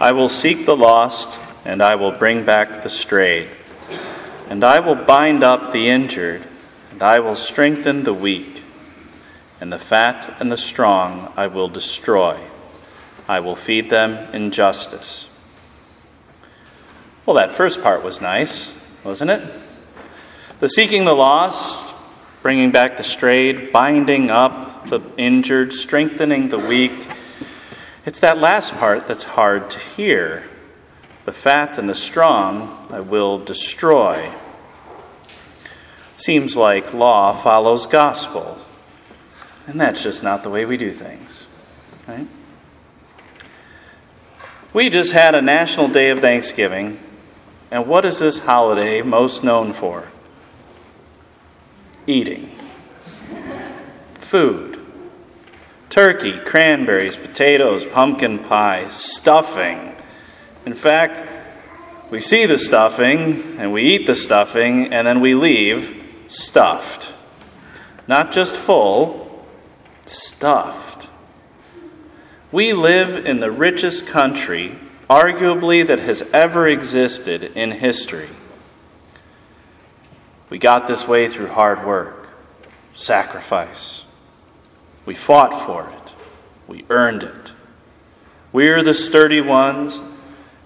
I will seek the lost, and I will bring back the strayed. And I will bind up the injured, and I will strengthen the weak. And the fat and the strong I will destroy. I will feed them in justice. Well, that first part was nice, wasn't it? The seeking the lost, bringing back the strayed, binding up the injured, strengthening the weak. It's that last part that's hard to hear. The fat and the strong I will destroy. Seems like law follows gospel. And that's just not the way we do things, right? We just had a National Day of Thanksgiving, and what is this holiday most known for? Eating. Food. Turkey, cranberries, potatoes, pumpkin pie, stuffing. In fact, we see the stuffing and we eat the stuffing and then we leave stuffed. Not just full, stuffed. We live in the richest country, arguably, that has ever existed in history. We got this way through hard work, sacrifice. We fought for it, we earned it. We're the sturdy ones,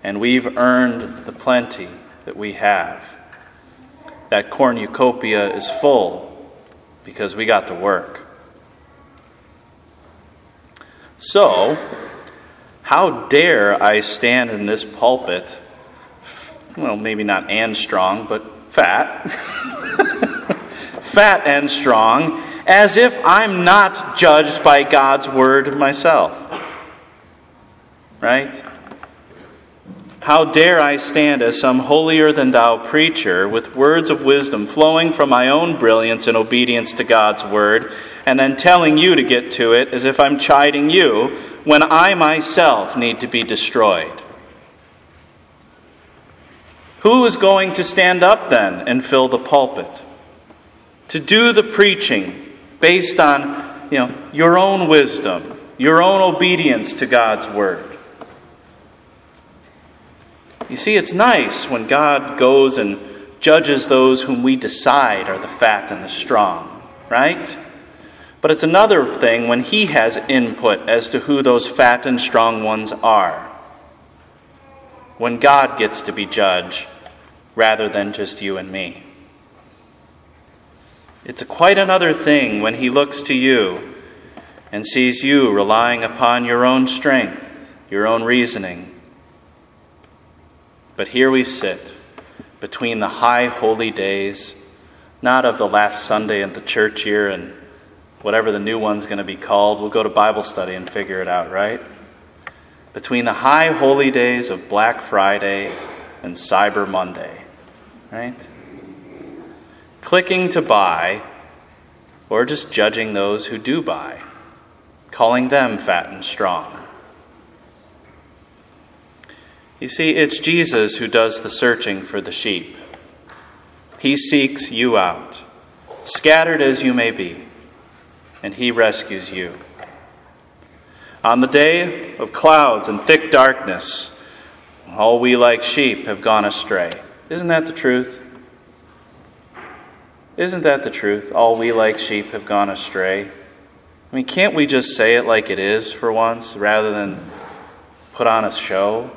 and we've earned the plenty that we have. That cornucopia is full because we got to work. So, how dare I stand in this pulpit, well, maybe not and strong, but fat, fat and strong, as if I'm not judged by God's word myself? Right? How dare I stand as some holier than thou preacher with words of wisdom flowing from my own brilliance and obedience to God's word, and then telling you to get to it as if I'm chiding you when I myself need to be destroyed? Who is going to stand up then and fill the pulpit? To do the preaching based on you know, your own wisdom, your own obedience to God's word. You see, it's nice when God goes and judges those whom we decide are the fat and the strong, right? But it's another thing when He has input as to who those fat and strong ones are. When God gets to be judge rather than just you and me. It's quite another thing when He looks to you and sees you relying upon your own strength, your own reasoning, but here we sit between the high holy days, not of the last Sunday in the church year and whatever the new one's going to be called. We'll go to Bible study and figure it out, right? Between the high holy days of Black Friday and Cyber Monday, right? Clicking to buy or just judging those who do buy, calling them fat and strong. You see, it's Jesus who does the searching for the sheep. He seeks you out, scattered as you may be, and He rescues you. On the day of clouds and thick darkness, all we like sheep have gone astray. Isn't that the truth? Isn't that the truth? All we like sheep have gone astray. I mean, can't we just say it like it is for once rather than put on a show?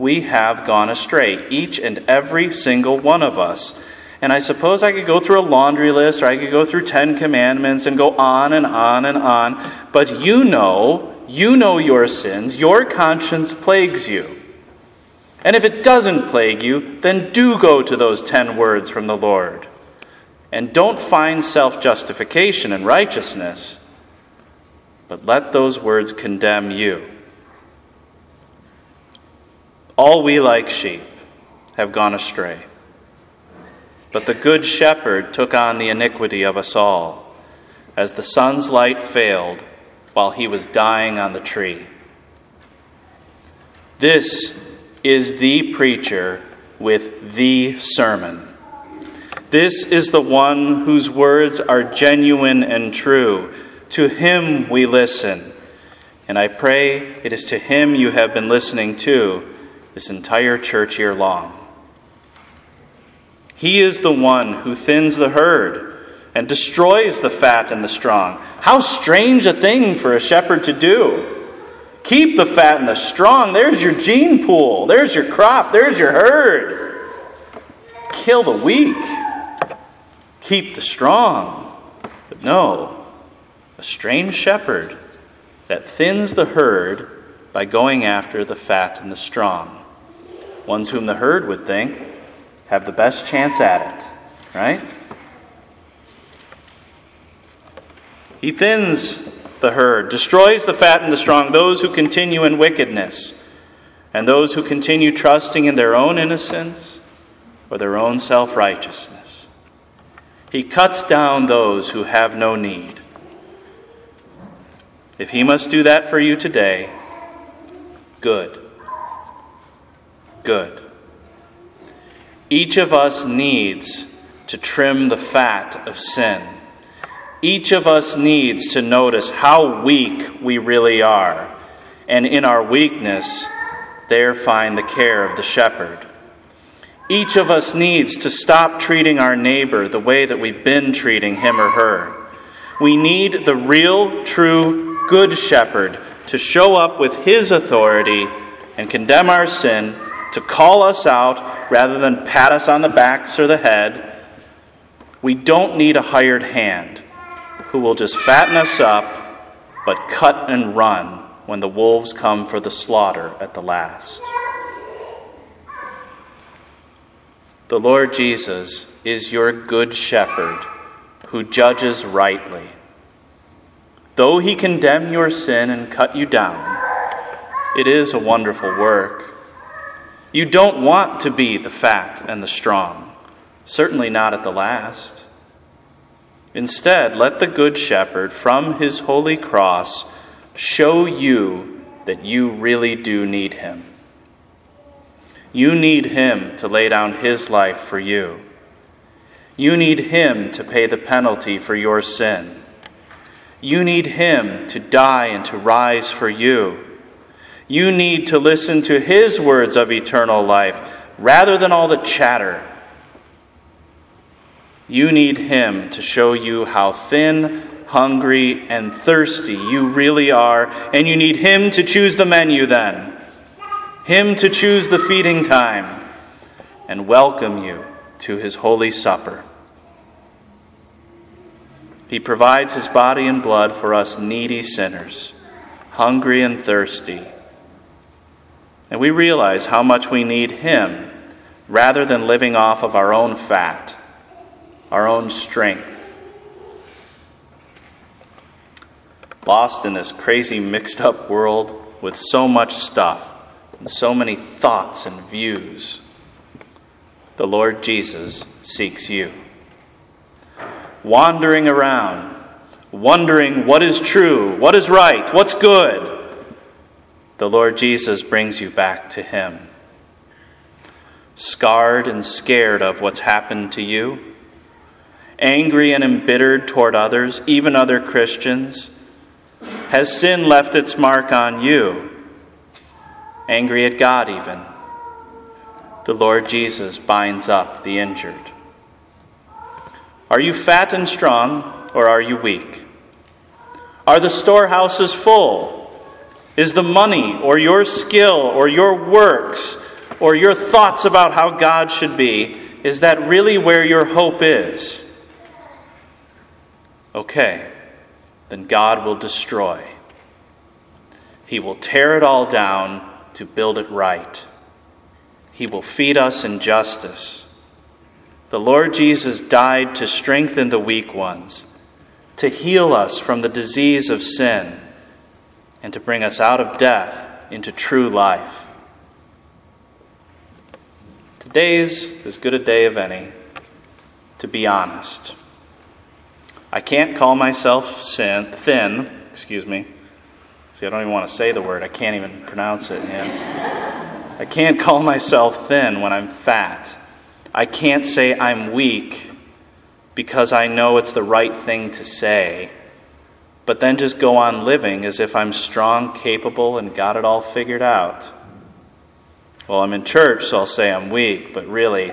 we have gone astray, each and every single one of us. And I suppose I could go through a laundry list or I could go through 10 commandments and go on and on and on. But you know, you know your sins. Your conscience plagues you. And if it doesn't plague you, then do go to those 10 words from the Lord. And don't find self justification and righteousness, but let those words condemn you. All we like sheep have gone astray. But the Good Shepherd took on the iniquity of us all, as the sun's light failed while he was dying on the tree. This is the preacher with the sermon. This is the one whose words are genuine and true. To him we listen. And I pray it is to him you have been listening to this entire church year long. He is the one who thins the herd and destroys the fat and the strong. How strange a thing for a shepherd to do! Keep the fat and the strong. There's your gene pool. There's your crop. There's your herd. Kill the weak. Keep the strong. But no, a strange shepherd that thins the herd by going after the fat and the strong. Ones whom the herd would think have the best chance at it, right? He thins the herd, destroys the fat and the strong, those who continue in wickedness, and those who continue trusting in their own innocence or their own self righteousness. He cuts down those who have no need. If he must do that for you today, good. Good. Each of us needs to trim the fat of sin each of us needs to notice how weak we really are, and in our weakness, there find the care of the shepherd. Each of us needs to stop treating our neighbor the way that we've been treating him or her. We need the real, true, good shepherd to show up with his authority and condemn our sin, to call us out rather than pat us on the backs or the head. We don't need a hired hand who will just fatten us up, but cut and run when the wolves come for the slaughter at the last. The Lord Jesus is your good shepherd who judges rightly. Though he condemn your sin and cut you down, it is a wonderful work. You don't want to be the fat and the strong, certainly not at the last. Instead, let the Good Shepherd from his holy cross show you that you really do need him. You need him to lay down his life for you. You need him to pay the penalty for your sin. You need him to die and to rise for you. You need to listen to his words of eternal life rather than all the chatter you need Him to show you how thin, hungry, and thirsty you really are, and you need Him to choose the menu then. Him to choose the feeding time and welcome you to His holy supper. He provides His body and blood for us needy sinners, hungry and thirsty. And we realize how much we need Him rather than living off of our own fat our own strength. Lost in this crazy, mixed up world with so much stuff and so many thoughts and views, the Lord Jesus seeks you. Wandering around, wondering what is true, what is right, what's good, the Lord Jesus brings you back to Him. Scarred and scared of what's happened to you, angry and embittered toward others, even other Christians? Has sin left its mark on you? Angry at God, even? The Lord Jesus binds up the injured. Are you fat and strong, or are you weak? Are the storehouses full? Is the money, or your skill, or your works, or your thoughts about how God should be, is that really where your hope is? Okay, then God will destroy. He will tear it all down to build it right. He will feed us in justice. The Lord Jesus died to strengthen the weak ones, to heal us from the disease of sin, and to bring us out of death into true life. Today's as good a day of any, to be honest. I can't call myself sin, thin, excuse me. See, I don't even want to say the word. I can't even pronounce it. Yeah. I can't call myself thin when I'm fat. I can't say I'm weak because I know it's the right thing to say, but then just go on living as if I'm strong, capable, and got it all figured out. Well, I'm in church, so I'll say I'm weak, but really,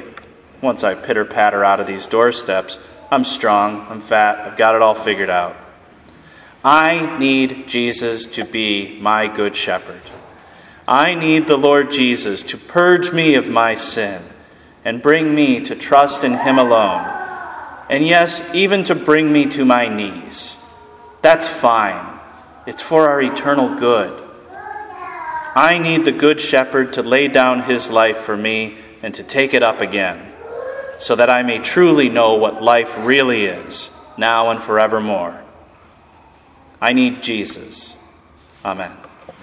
once I pitter patter out of these doorsteps, I'm strong, I'm fat, I've got it all figured out. I need Jesus to be my good shepherd. I need the Lord Jesus to purge me of my sin and bring me to trust in Him alone. And yes, even to bring me to my knees. That's fine. It's for our eternal good. I need the Good Shepherd to lay down his life for me and to take it up again, so that I may truly know what life really is, now and forevermore. I need Jesus. Amen.